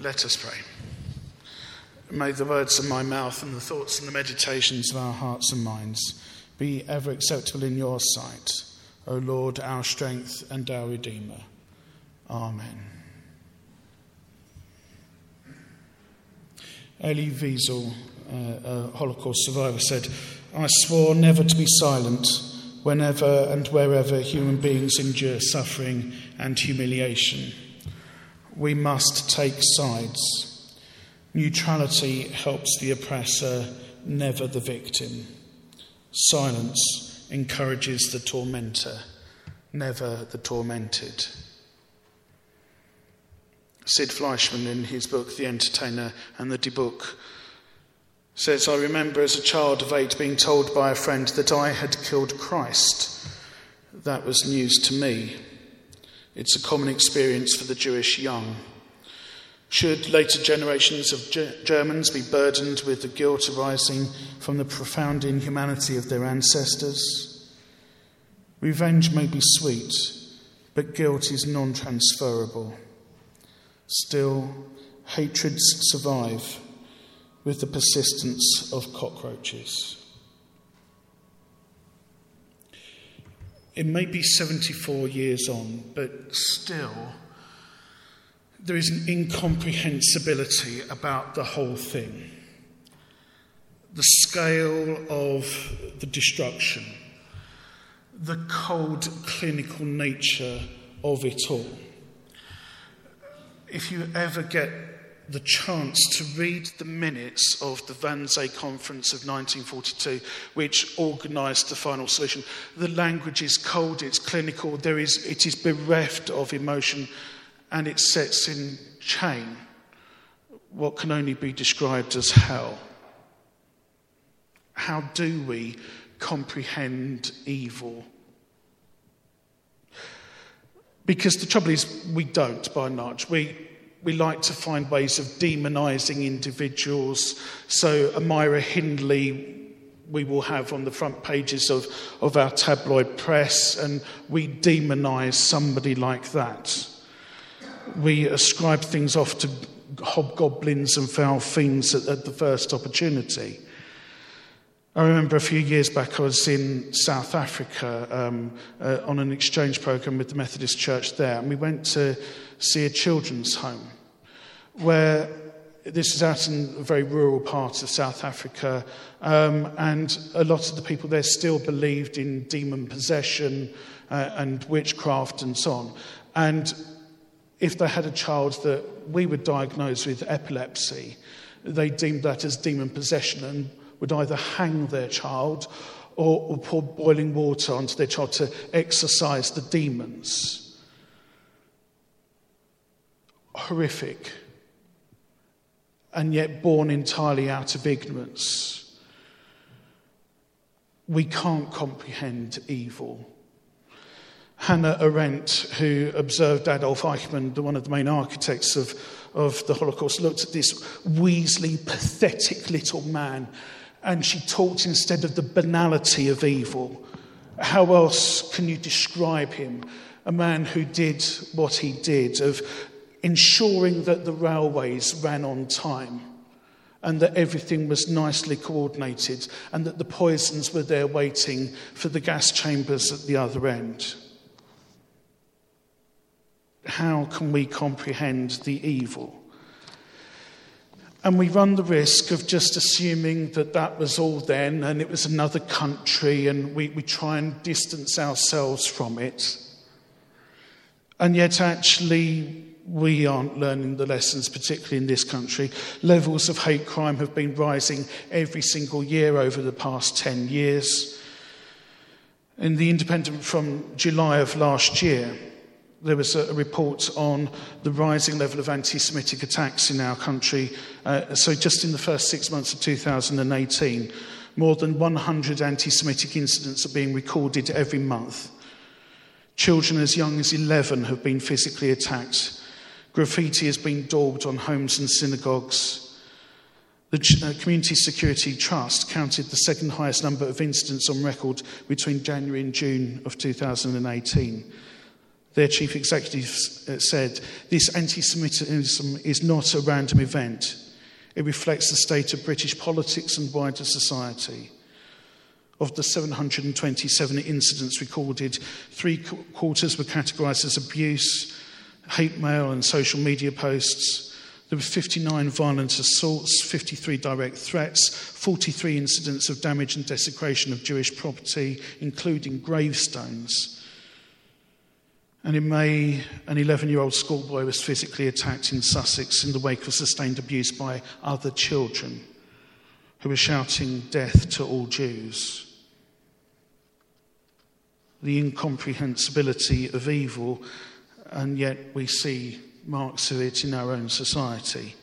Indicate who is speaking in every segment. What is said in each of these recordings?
Speaker 1: Let us pray. May the words of my mouth and the thoughts and the meditations of our hearts and minds be ever acceptable in your sight, O Lord, our strength and our Redeemer. Amen. Elie Wiesel, uh, a Holocaust survivor, said, I swore never to be silent whenever and wherever human beings endure suffering and humiliation we must take sides. Neutrality helps the oppressor, never the victim. Silence encourages the tormentor, never the tormented. Sid Fleischman, in his book The Entertainer and the Dybbuk, says, I remember as a child of eight being told by a friend that I had killed Christ. That was news to me. It's a common experience for the Jewish young. Should later generations of Germans be burdened with the guilt arising from the profound inhumanity of their ancestors? Revenge may be sweet, but guilt is non transferable. Still, hatreds survive with the persistence of cockroaches. It may be 74 years on, but still, there is an incomprehensibility about the whole thing. The scale of the destruction, the cold clinical nature of it all. If you ever get the chance to read the minutes of the Wannsee Conference of 1942, which organised the final solution. The language is cold, it's clinical, there is, it is bereft of emotion, and it sets in chain what can only be described as hell. How do we comprehend evil? Because the trouble is, we don't by and large. We, we like to find ways of demonising individuals. So, a Myra Hindley, we will have on the front pages of, of our tabloid press, and we demonise somebody like that. We ascribe things off to hobgoblins and foul fiends at, at the first opportunity. I remember a few years back, I was in South Africa um, uh, on an exchange program with the Methodist Church there, and we went to see a children's home where this is out in a very rural part of South Africa, um, and a lot of the people there still believed in demon possession uh, and witchcraft and so on. And if they had a child that we would diagnose with epilepsy, they deemed that as demon possession and would either hang their child or, or pour boiling water onto their child to exorcise the demons. Horrific. And yet born entirely out of ignorance. We can't comprehend evil. Hannah Arendt, who observed Adolf Eichmann, one of the main architects of, of the Holocaust, looked at this weaselly, pathetic little man and she talked instead of the banality of evil. How else can you describe him? A man who did what he did, of ensuring that the railways ran on time and that everything was nicely coordinated and that the poisons were there waiting for the gas chambers at the other end. How can we comprehend the evil? And we run the risk of just assuming that that was all then and it was another country and we, we try and distance ourselves from it. And yet, actually, we aren't learning the lessons, particularly in this country. Levels of hate crime have been rising every single year over the past 10 years. In The Independent from July of last year, there was a report on the rising level of anti Semitic attacks in our country. Uh, so, just in the first six months of 2018, more than 100 anti Semitic incidents are being recorded every month. Children as young as 11 have been physically attacked. Graffiti has been daubed on homes and synagogues. The uh, Community Security Trust counted the second highest number of incidents on record between January and June of 2018. Their chief executive uh, said, This anti Semitism is not a random event. It reflects the state of British politics and wider society. Of the 727 incidents recorded, three quarters were categorised as abuse, hate mail, and social media posts. There were 59 violent assaults, 53 direct threats, 43 incidents of damage and desecration of Jewish property, including gravestones. And in May, an 11 year old schoolboy was physically attacked in Sussex in the wake of sustained abuse by other children who were shouting death to all Jews. The incomprehensibility of evil, and yet we see marks of it in our own society.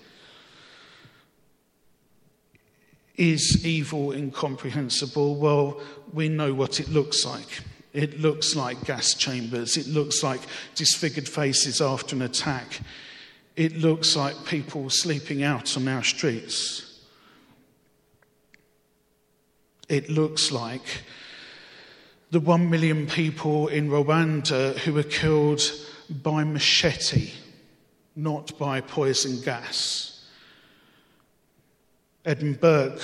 Speaker 1: Is evil incomprehensible? Well, we know what it looks like. It looks like gas chambers. It looks like disfigured faces after an attack. It looks like people sleeping out on our streets. It looks like the one million people in Rwanda who were killed by machete not by poison gas. Edmund Burke,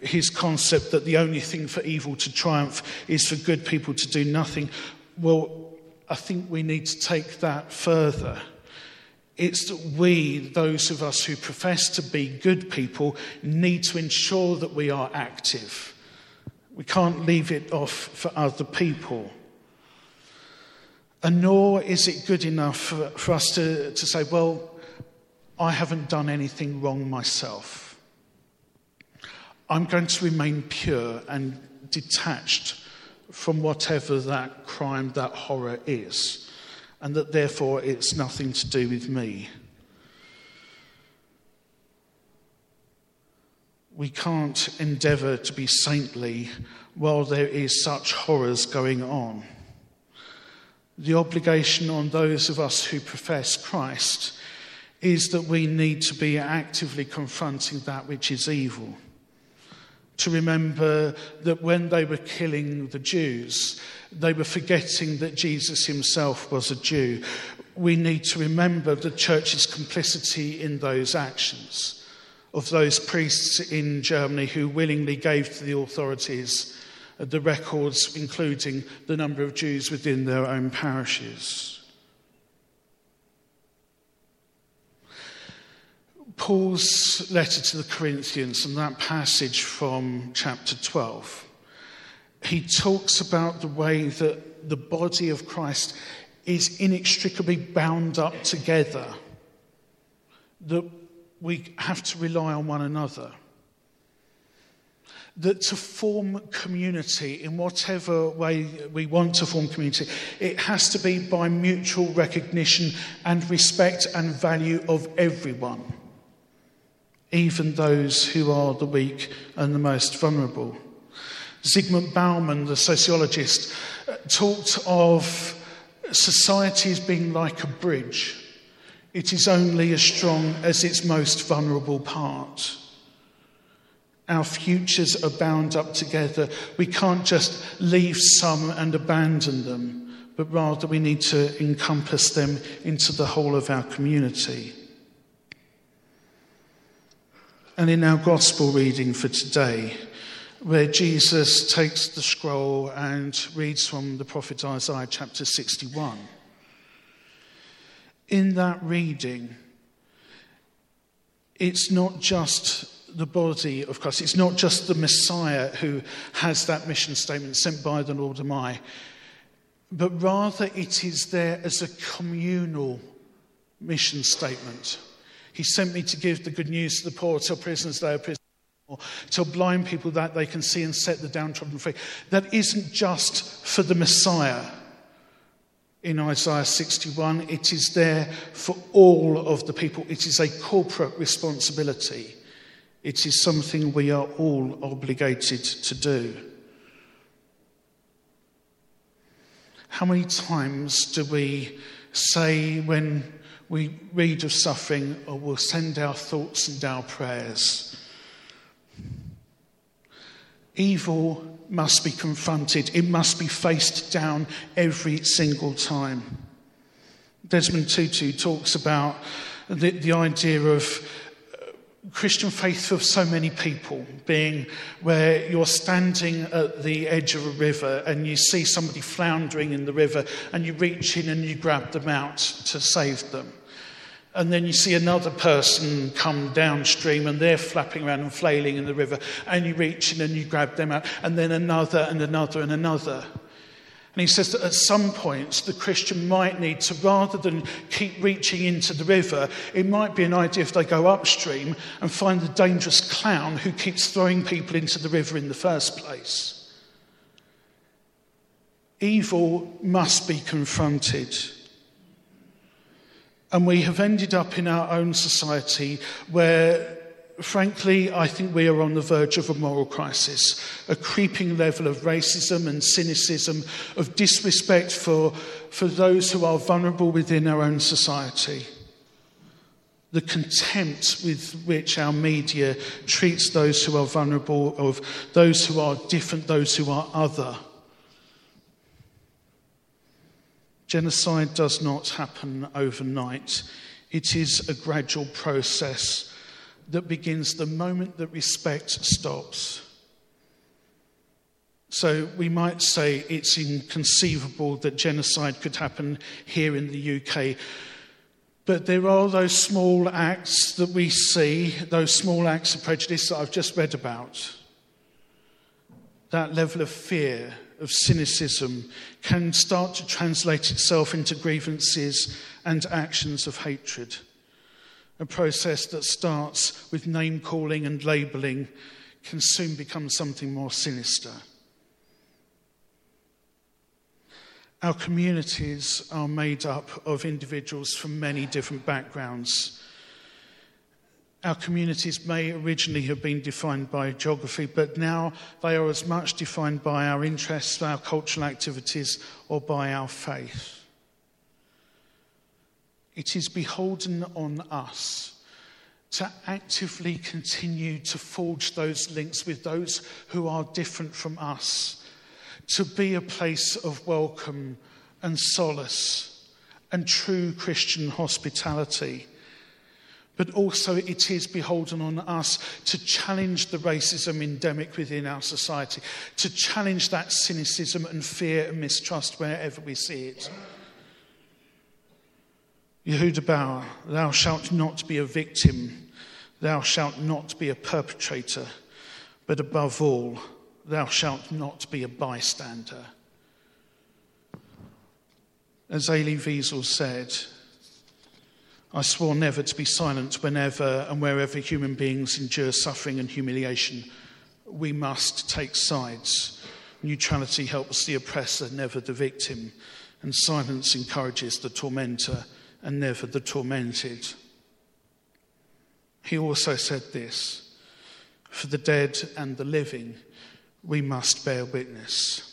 Speaker 1: his concept that the only thing for evil to triumph is for good people to do nothing, well, I think we need to take that further. It's that we, those of us who profess to be good people, need to ensure that we are active. We can't leave it off for other people. And nor is it good enough for, for us to, to say, well, I haven't done anything wrong myself. I'm going to remain pure and detached from whatever that crime, that horror is, and that therefore it's nothing to do with me. We can't endeavour to be saintly while there is such horrors going on the obligation on those of us who profess Christ is that we need to be actively confronting that which is evil. To remember that when they were killing the Jews, they were forgetting that Jesus himself was a Jew. We need to remember the church's complicity in those actions of those priests in Germany who willingly gave to the authorities the records, including the number of Jews within their own parishes. Paul's letter to the Corinthians and that passage from chapter 12, he talks about the way that the body of Christ is inextricably bound up together, that we have to rely on one another that to form community in whatever way we want to form community, it has to be by mutual recognition and respect and value of everyone, even those who are the weak and the most vulnerable. Zygmunt Bauman, the sociologist, talked of society as being like a bridge. It is only as strong as its most vulnerable part. Our futures are bound up together. We can't just leave some and abandon them, but rather we need to encompass them into the whole of our community. And in our gospel reading for today, where Jesus takes the scroll and reads from the prophet Isaiah chapter 61, in that reading, it's not just the body of Christ. It's not just the Messiah who has that mission statement sent by the Lord am I, but rather it is there as a communal mission statement. He sent me to give the good news to the poor, tell prisoners they are prisoners, to blind people that they can see and set the downtrodden free. That isn't just for the Messiah in Isaiah 61, it is there for all of the people. It is a corporate responsibility. It is something we are all obligated to do. How many times do we say when we read of suffering, or we'll send our thoughts and our prayers? Evil must be confronted, it must be faced down every single time. Desmond Tutu talks about the, the idea of uh, Christian faith for so many people being where you're standing at the edge of a river and you see somebody floundering in the river and you reach in and you grab them out to save them. And then you see another person come downstream and they're flapping around and flailing in the river and you reach in and you grab them out. And then another and another and another. And he says that at some points the Christian might need to, rather than keep reaching into the river, it might be an idea if they go upstream and find the dangerous clown who keeps throwing people into the river in the first place. Evil must be confronted. And we have ended up in our own society where frankly, I think we are on the verge of a moral crisis, a creeping level of racism and cynicism, of disrespect for, for those who are vulnerable within our own society. The contempt with which our media treats those who are vulnerable, of those who are different, those who are other. Genocide does not happen overnight. It is a gradual process that begins the moment that respect stops. So we might say it's inconceivable that genocide could happen here in the UK. But there are those small acts that we see, those small acts of prejudice that I've just read about. That level of fear, of cynicism, can start to translate itself into grievances and actions of hatred a process that starts with name calling and labelling can soon become something more sinister. Our communities are made up of individuals from many different backgrounds. Our communities may originally have been defined by geography, but now they are as much defined by our interests, our cultural activities, or by our faith. It is beholden on us to actively continue to forge those links with those who are different from us, to be a place of welcome and solace and true Christian hospitality. But also, it is beholden on us to challenge the racism endemic within our society, to challenge that cynicism and fear and mistrust wherever we see it. Yehuda Bauer, thou shalt not be a victim, thou shalt not be a perpetrator, but above all, thou shalt not be a bystander. As Elie Wiesel said, I swore never to be silent whenever and wherever human beings endure suffering and humiliation. We must take sides. Neutrality helps the oppressor, never the victim, and silence encourages the tormentor and never the tormented. He also said this For the dead and the living, we must bear witness.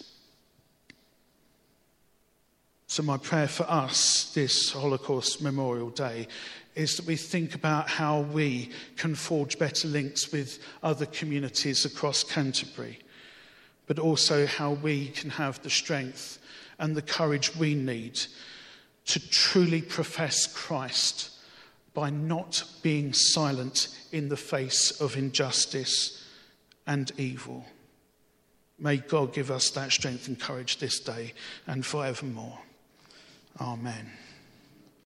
Speaker 1: So, my prayer for us this Holocaust Memorial Day is that we think about how we can forge better links with other communities across Canterbury, but also how we can have the strength and the courage we need to truly profess Christ by not being silent in the face of injustice and evil. May God give us that strength and courage this day and forevermore. Amen.